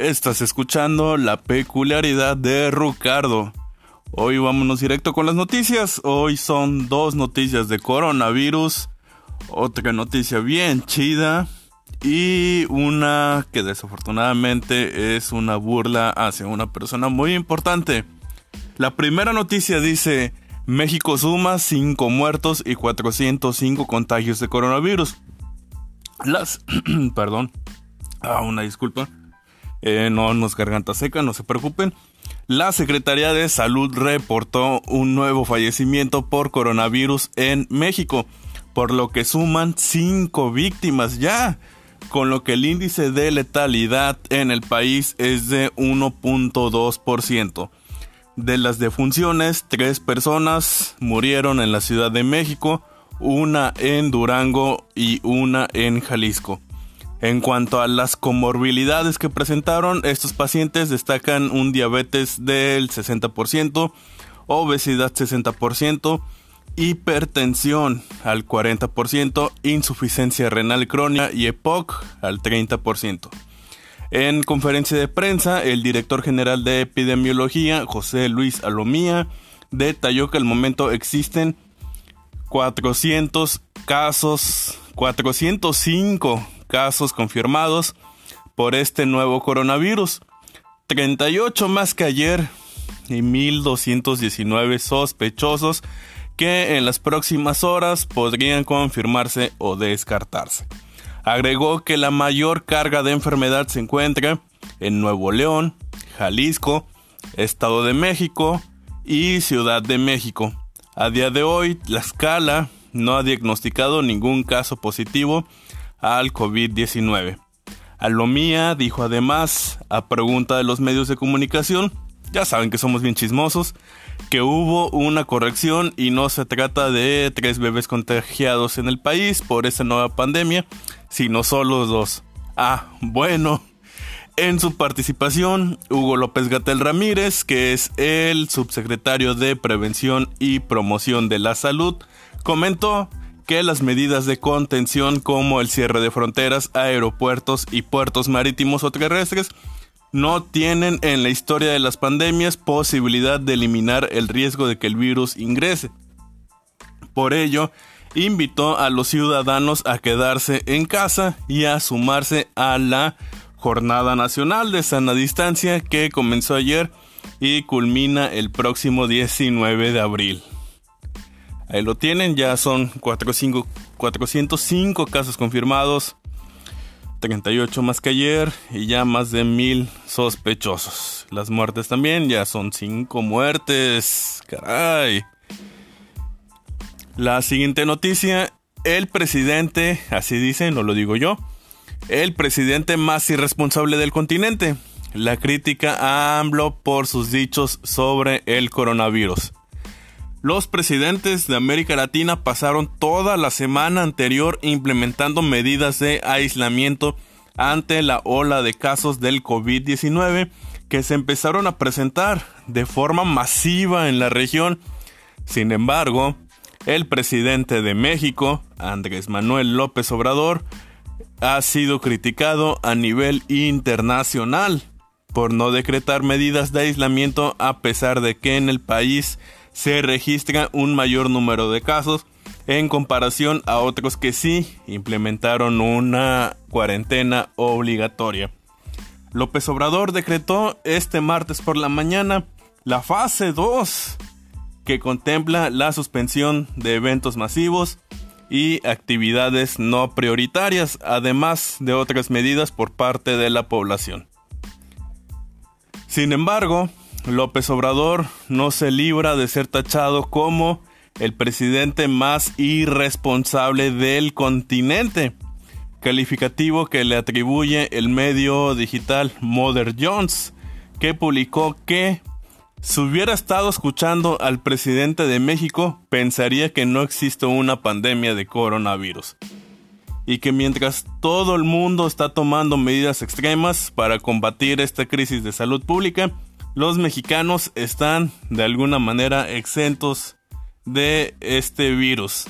Estás escuchando la peculiaridad de Ricardo. Hoy vámonos directo con las noticias. Hoy son dos noticias de coronavirus, otra noticia bien chida y una que desafortunadamente es una burla hacia una persona muy importante. La primera noticia dice, México suma 5 muertos y 405 contagios de coronavirus. Las... perdón. Ah, una disculpa. Eh, no nos garganta seca, no se preocupen. La Secretaría de Salud reportó un nuevo fallecimiento por coronavirus en México, por lo que suman 5 víctimas ya, con lo que el índice de letalidad en el país es de 1.2%. De las defunciones, tres personas murieron en la Ciudad de México, una en Durango y una en Jalisco. En cuanto a las comorbilidades que presentaron, estos pacientes destacan un diabetes del 60%, obesidad 60%, hipertensión al 40%, insuficiencia renal crónica y EPOC al 30%. En conferencia de prensa, el director general de epidemiología, José Luis Alomía, detalló que al momento existen 400 casos, 405 casos confirmados por este nuevo coronavirus, 38 más que ayer y 1.219 sospechosos que en las próximas horas podrían confirmarse o descartarse. Agregó que la mayor carga de enfermedad se encuentra en Nuevo León, Jalisco, Estado de México y Ciudad de México. A día de hoy, la escala no ha diagnosticado ningún caso positivo al COVID-19. Alomía dijo además, a pregunta de los medios de comunicación, ya saben que somos bien chismosos, que hubo una corrección y no se trata de tres bebés contagiados en el país por esta nueva pandemia, sino solo dos. Ah, bueno. En su participación, Hugo López Gatel Ramírez, que es el subsecretario de Prevención y Promoción de la Salud, comentó que las medidas de contención como el cierre de fronteras, aeropuertos y puertos marítimos o terrestres no tienen en la historia de las pandemias posibilidad de eliminar el riesgo de que el virus ingrese. Por ello, invitó a los ciudadanos a quedarse en casa y a sumarse a la Jornada Nacional de Sana Distancia que comenzó ayer y culmina el próximo 19 de abril. Ahí lo tienen, ya son 405 casos confirmados, 38 más que ayer y ya más de mil sospechosos. Las muertes también, ya son 5 muertes. Caray. La siguiente noticia, el presidente, así dice, no lo digo yo, el presidente más irresponsable del continente. La crítica a AMLO por sus dichos sobre el coronavirus. Los presidentes de América Latina pasaron toda la semana anterior implementando medidas de aislamiento ante la ola de casos del COVID-19 que se empezaron a presentar de forma masiva en la región. Sin embargo, el presidente de México, Andrés Manuel López Obrador, ha sido criticado a nivel internacional por no decretar medidas de aislamiento a pesar de que en el país se registra un mayor número de casos en comparación a otros que sí implementaron una cuarentena obligatoria. López Obrador decretó este martes por la mañana la fase 2 que contempla la suspensión de eventos masivos y actividades no prioritarias, además de otras medidas por parte de la población. Sin embargo, López Obrador no se libra de ser tachado como el presidente más irresponsable del continente, calificativo que le atribuye el medio digital Mother Jones, que publicó que si hubiera estado escuchando al presidente de México, pensaría que no existe una pandemia de coronavirus. Y que mientras todo el mundo está tomando medidas extremas para combatir esta crisis de salud pública, los mexicanos están de alguna manera exentos de este virus.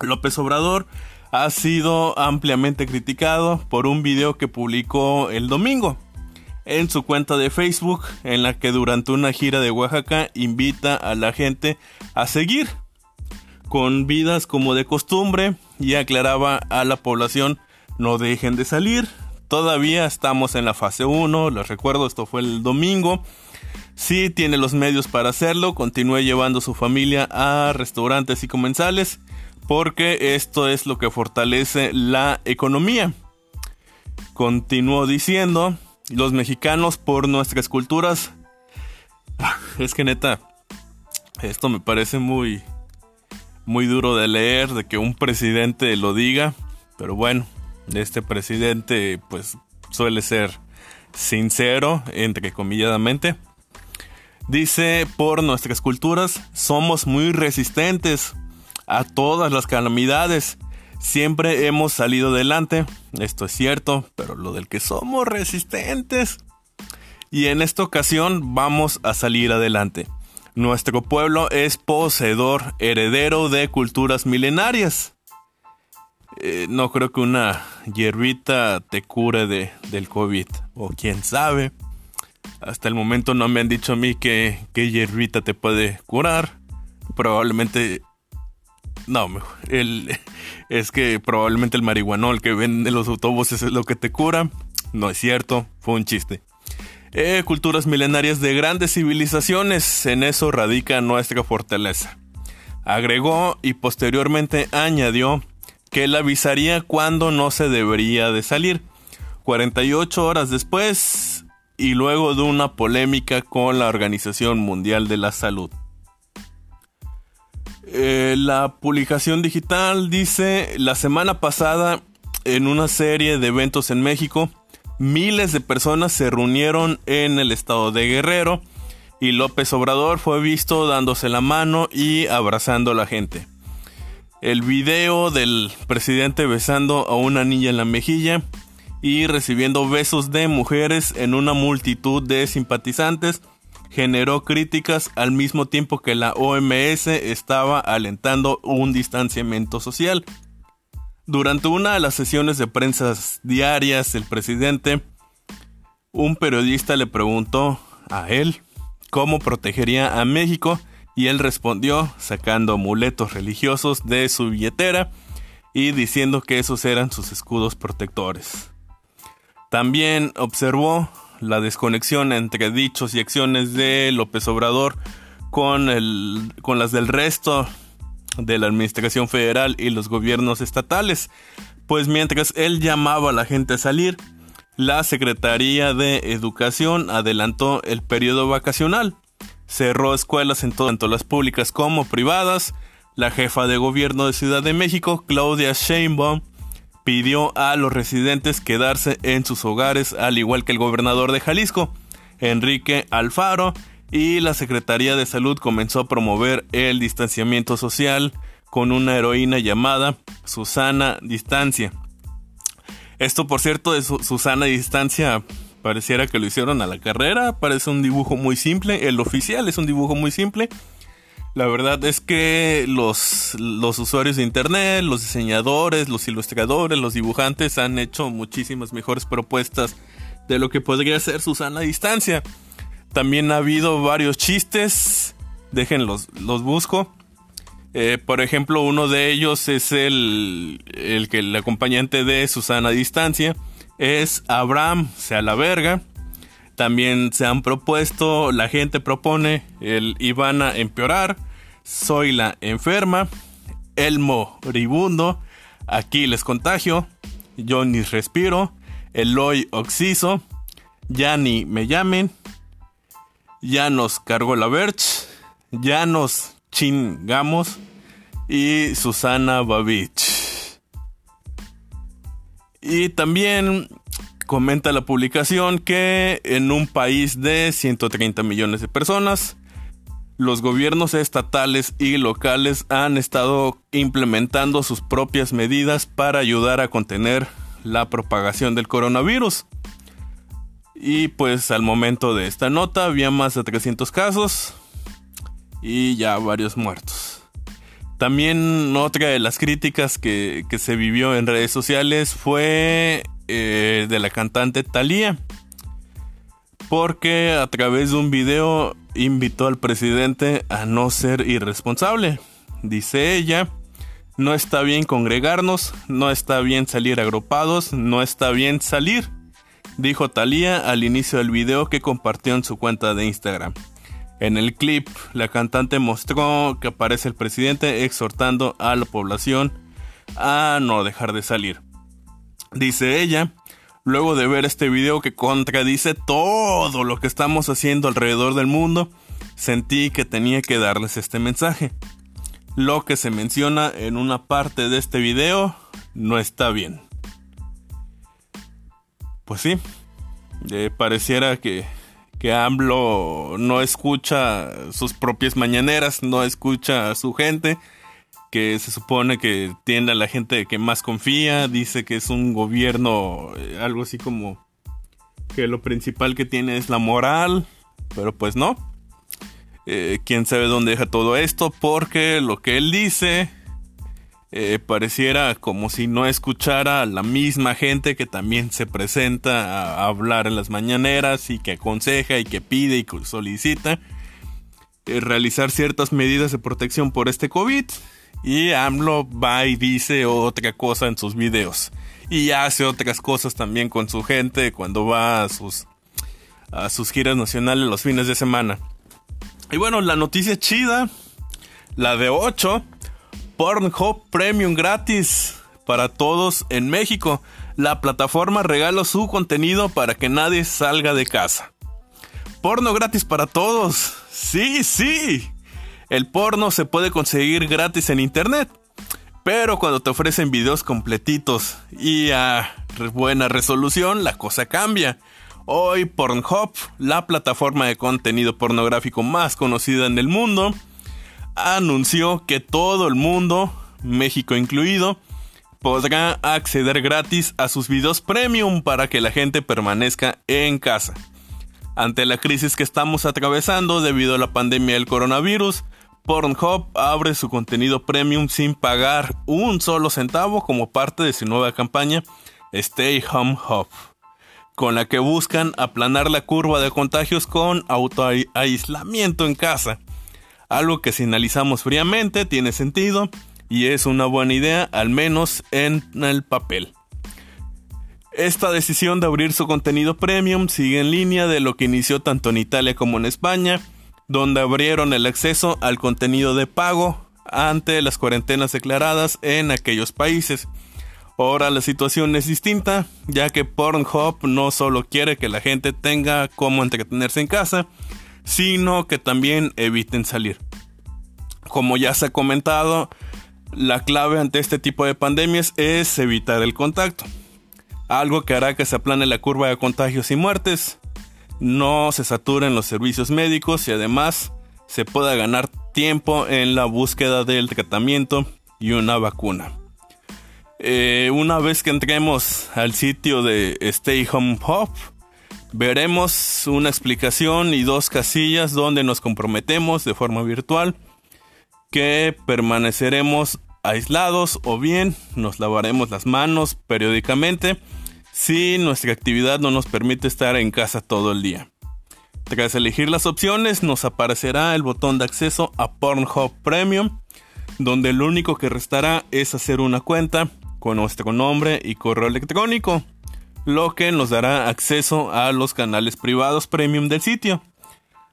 López Obrador ha sido ampliamente criticado por un video que publicó el domingo, en su cuenta de Facebook, en la que durante una gira de Oaxaca invita a la gente a seguir con vidas como de costumbre y aclaraba a la población no dejen de salir. Todavía estamos en la fase 1, les recuerdo, esto fue el domingo. Si tiene los medios para hacerlo, continúe llevando a su familia a restaurantes y comensales, porque esto es lo que fortalece la economía. Continuó diciendo, los mexicanos por nuestras culturas. Es que neta, esto me parece muy, muy duro de leer, de que un presidente lo diga, pero bueno, este presidente pues suele ser sincero, entre comilladamente. Dice, por nuestras culturas somos muy resistentes a todas las calamidades. Siempre hemos salido adelante, esto es cierto, pero lo del que somos resistentes. Y en esta ocasión vamos a salir adelante. Nuestro pueblo es poseedor, heredero de culturas milenarias. Eh, no creo que una hierbita te cure de, del COVID. O quién sabe. Hasta el momento no me han dicho a mí que, que hierbita te puede curar. Probablemente... No, el, es que probablemente el marihuanol que venden los autobuses es lo que te cura. No es cierto, fue un chiste. Eh, culturas milenarias de grandes civilizaciones, en eso radica nuestra fortaleza. Agregó y posteriormente añadió que él avisaría cuando no se debería de salir. 48 horas después y luego de una polémica con la Organización Mundial de la Salud. Eh, la publicación digital dice, la semana pasada en una serie de eventos en México, miles de personas se reunieron en el estado de Guerrero y López Obrador fue visto dándose la mano y abrazando a la gente. El video del presidente besando a una niña en la mejilla y recibiendo besos de mujeres en una multitud de simpatizantes generó críticas al mismo tiempo que la OMS estaba alentando un distanciamiento social. Durante una de las sesiones de prensa diarias, el presidente, un periodista le preguntó a él cómo protegería a México y él respondió sacando amuletos religiosos de su billetera y diciendo que esos eran sus escudos protectores. También observó la desconexión entre dichos y acciones de López Obrador con, el, con las del resto de la Administración Federal y los gobiernos estatales, pues mientras él llamaba a la gente a salir, la Secretaría de Educación adelantó el periodo vacacional, cerró escuelas en tanto las públicas como privadas, la jefa de gobierno de Ciudad de México, Claudia Sheinbaum, pidió a los residentes quedarse en sus hogares, al igual que el gobernador de Jalisco, Enrique Alfaro, y la Secretaría de Salud comenzó a promover el distanciamiento social con una heroína llamada Susana Distancia. Esto, por cierto, de Susana Distancia pareciera que lo hicieron a la carrera, parece un dibujo muy simple, el oficial es un dibujo muy simple. La verdad es que los, los usuarios de internet, los diseñadores, los ilustradores, los dibujantes han hecho muchísimas mejores propuestas de lo que podría ser Susana Distancia. También ha habido varios chistes. Déjenlos, los busco. Eh, por ejemplo, uno de ellos es el, el que el acompañante de Susana Distancia es Abraham, sea la verga. También se han propuesto, la gente propone el Ivana empeorar, soy la enferma, Elmo ribundo, aquí les contagio, Johnny respiro, Eloy oxiso, ya ni me llamen, ya nos cargó la Verge, ya nos chingamos y Susana Babich. Y también comenta la publicación que en un país de 130 millones de personas, los gobiernos estatales y locales han estado implementando sus propias medidas para ayudar a contener la propagación del coronavirus. Y pues al momento de esta nota había más de 300 casos y ya varios muertos. También otra de las críticas que, se vivió en redes sociales fue eh, de la cantante Thalía. porque a través de un video invitó al presidente a no ser irresponsable. Dice ella, no está bien congregarnos, no está bien salir agrupados, no está bien salir, dijo Thalía al inicio del video que compartió en su cuenta de Instagram. En el clip, la cantante mostró que aparece el presidente exhortando a la población a no dejar de salir. Dice ella, luego de ver este video que contradice todo lo que estamos haciendo alrededor del mundo, sentí que tenía que darles este mensaje. Lo que se menciona en una parte de este video no está bien. Pues sí, eh, pareciera que, que AMLO no escucha sus propias mañaneras, no escucha a su gente que se supone que tiene a la gente que más confía, dice que es un gobierno eh, algo así como que lo principal que tiene es la moral, pero pues no. Eh, quién sabe dónde deja todo esto, porque lo que él dice eh, pareciera como si no escuchara a la misma gente que también se presenta a hablar en las mañaneras y que aconseja y que pide y solicita realizar ciertas medidas de protección por este COVID. Y AMLO va y dice otra cosa en sus videos. Y hace otras cosas también con su gente cuando va a sus, a sus giras nacionales los fines de semana. Y bueno, la noticia chida, la de 8, Pornhub Premium gratis para todos en México. La plataforma regala su contenido para que nadie salga de casa. Porno gratis para todos. Sí, sí. El porno se puede conseguir gratis en internet, pero cuando te ofrecen videos completitos y a buena resolución, la cosa cambia. Hoy Pornhub, la plataforma de contenido pornográfico más conocida en el mundo, anunció que todo el mundo, México incluido, podrá acceder gratis a sus videos premium para que la gente permanezca en casa. Ante la crisis que estamos atravesando debido a la pandemia del coronavirus, Pornhub abre su contenido premium sin pagar un solo centavo como parte de su nueva campaña Stay Home Hub, con la que buscan aplanar la curva de contagios con autoaislamiento en casa. Algo que si analizamos fríamente tiene sentido y es una buena idea, al menos en el papel. Esta decisión de abrir su contenido premium sigue en línea de lo que inició tanto en Italia como en España, donde abrieron el acceso al contenido de pago ante las cuarentenas declaradas en aquellos países. Ahora la situación es distinta, ya que Pornhub no solo quiere que la gente tenga cómo entretenerse en casa, sino que también eviten salir. Como ya se ha comentado, la clave ante este tipo de pandemias es evitar el contacto, algo que hará que se aplane la curva de contagios y muertes, no se saturen los servicios médicos y además se pueda ganar tiempo en la búsqueda del tratamiento y una vacuna. Eh, una vez que entremos al sitio de Stay Home Hub, veremos una explicación y dos casillas donde nos comprometemos de forma virtual que permaneceremos aislados o bien nos lavaremos las manos periódicamente si nuestra actividad no nos permite estar en casa todo el día. Tras elegir las opciones nos aparecerá el botón de acceso a Pornhub Premium, donde lo único que restará es hacer una cuenta con nuestro nombre y correo electrónico, lo que nos dará acceso a los canales privados premium del sitio.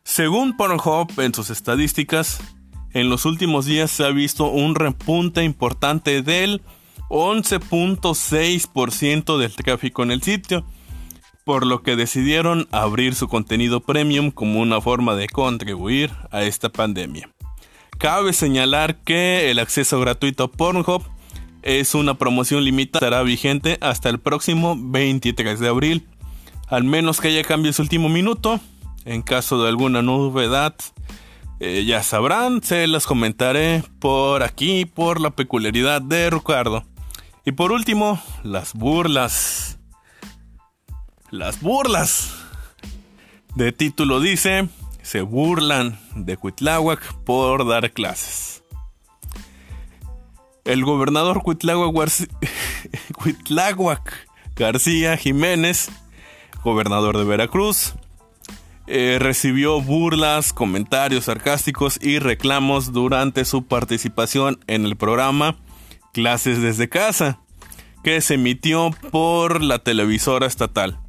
Según Pornhub en sus estadísticas, en los últimos días se ha visto un repunte importante del 11.6% del tráfico en el sitio, por lo que decidieron abrir su contenido premium como una forma de contribuir a esta pandemia. Cabe señalar que el acceso gratuito a Pornhub es una promoción limitada, estará vigente hasta el próximo 23 de abril, al menos que haya cambios último minuto. En caso de alguna novedad, eh, ya sabrán, se las comentaré por aquí por la peculiaridad de Ricardo. Y por último, las burlas. Las burlas. De título dice, se burlan de Cuitláhuac por dar clases. El gobernador Cuitláhuac García Jiménez, gobernador de Veracruz, eh, recibió burlas, comentarios sarcásticos y reclamos durante su participación en el programa Clases desde casa, que se emitió por la televisora estatal.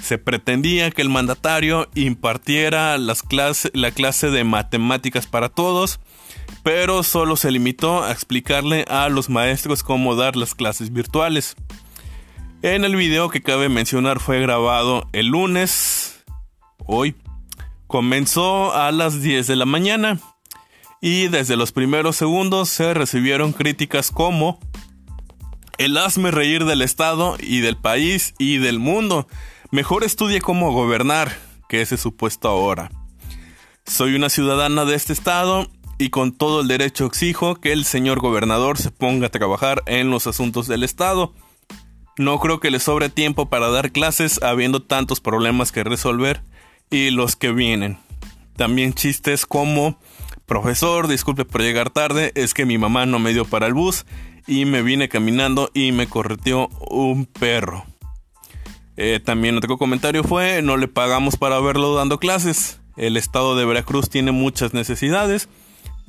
Se pretendía que el mandatario impartiera las la clase de matemáticas para todos, pero solo se limitó a explicarle a los maestros cómo dar las clases virtuales. En el video que cabe mencionar fue grabado el lunes hoy, comenzó a las 10 de la mañana y desde los primeros segundos se recibieron críticas como el hazme reír del Estado y del país y del mundo. Mejor estudie cómo gobernar, que ese supuesto ahora. Soy una ciudadana de este estado y con todo el derecho exijo que el señor gobernador se ponga a trabajar en los asuntos del estado. No creo que le sobre tiempo para dar clases habiendo tantos problemas que resolver y los que vienen. También chistes como, profesor, disculpe por llegar tarde, es que mi mamá no me dio para el bus y me vine caminando y me correteó un perro. Eh, también otro comentario fue, no le pagamos para verlo dando clases. El estado de Veracruz tiene muchas necesidades.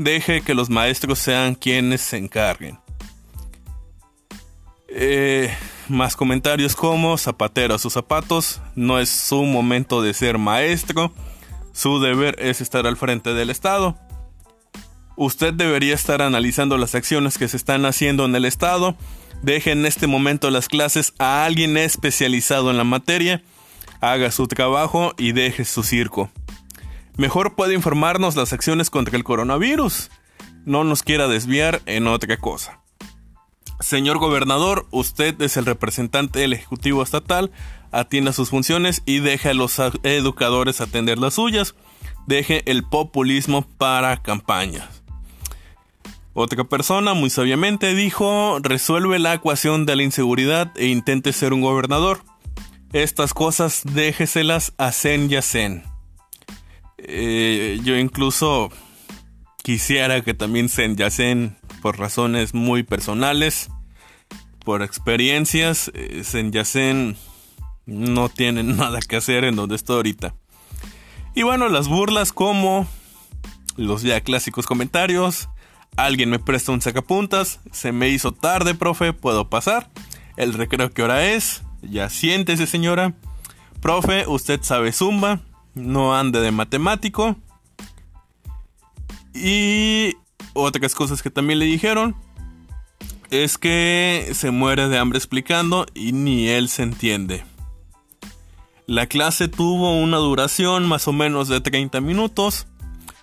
Deje que los maestros sean quienes se encarguen. Eh, más comentarios como zapatero a sus zapatos, no es su momento de ser maestro, su deber es estar al frente del Estado. Usted debería estar analizando las acciones que se están haciendo en el Estado. Deje en este momento las clases a alguien especializado en la materia. Haga su trabajo y deje su circo. Mejor puede informarnos las acciones contra el coronavirus. No nos quiera desviar en otra cosa. Señor gobernador, usted es el representante del Ejecutivo Estatal, atienda sus funciones y deje a los educadores atender las suyas. Deje el populismo para campañas. Otra persona muy sabiamente dijo, resuelve la ecuación de la inseguridad e intente ser un gobernador. Estas cosas déjeselas a Zen y a Zen. Eh, yo incluso quisiera que también y Zen por razones muy personales, por experiencias, eh, Senyacen no tiene nada que hacer en donde estoy ahorita. Y bueno, las burlas como los ya clásicos comentarios. Alguien me presta un sacapuntas. Se me hizo tarde, profe. ¿Puedo pasar? El recreo que hora es. Ya siéntese, señora. Profe, usted sabe zumba. No ande de matemático. Y otras cosas que también le dijeron es que se muere de hambre explicando y ni él se entiende. La clase tuvo una duración más o menos de 30 minutos,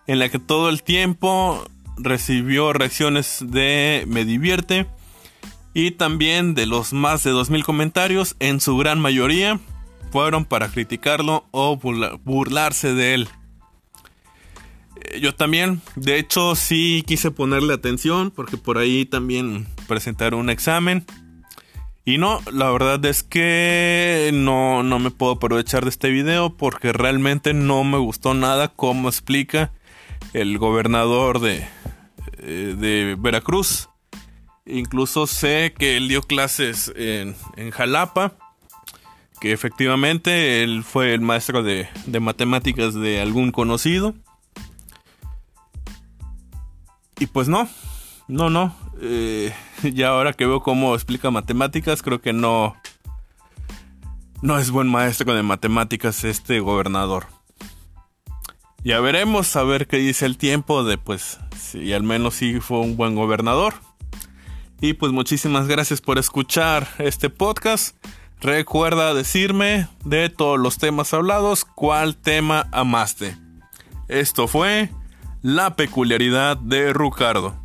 en la que todo el tiempo recibió reacciones de me divierte y también de los más de 2.000 comentarios, en su gran mayoría fueron para criticarlo o burlarse de él. Eh, yo también, de hecho, sí quise ponerle atención porque por ahí también presentaron un examen. Y no, la verdad es que no, no me puedo aprovechar de este video porque realmente no me gustó nada cómo explica el gobernador de, eh, de Veracruz. Incluso sé que él dio clases en, en Jalapa, que efectivamente él fue el maestro de, de matemáticas de algún conocido. Y pues no, no, no. Eh, ya ahora que veo cómo explica matemáticas, creo que no. No es buen maestro de matemáticas este gobernador. Ya veremos a ver qué dice el tiempo de pues si al menos sí fue un buen gobernador. Y pues muchísimas gracias por escuchar este podcast. Recuerda decirme de todos los temas hablados cuál tema amaste. Esto fue la peculiaridad de Rucardo.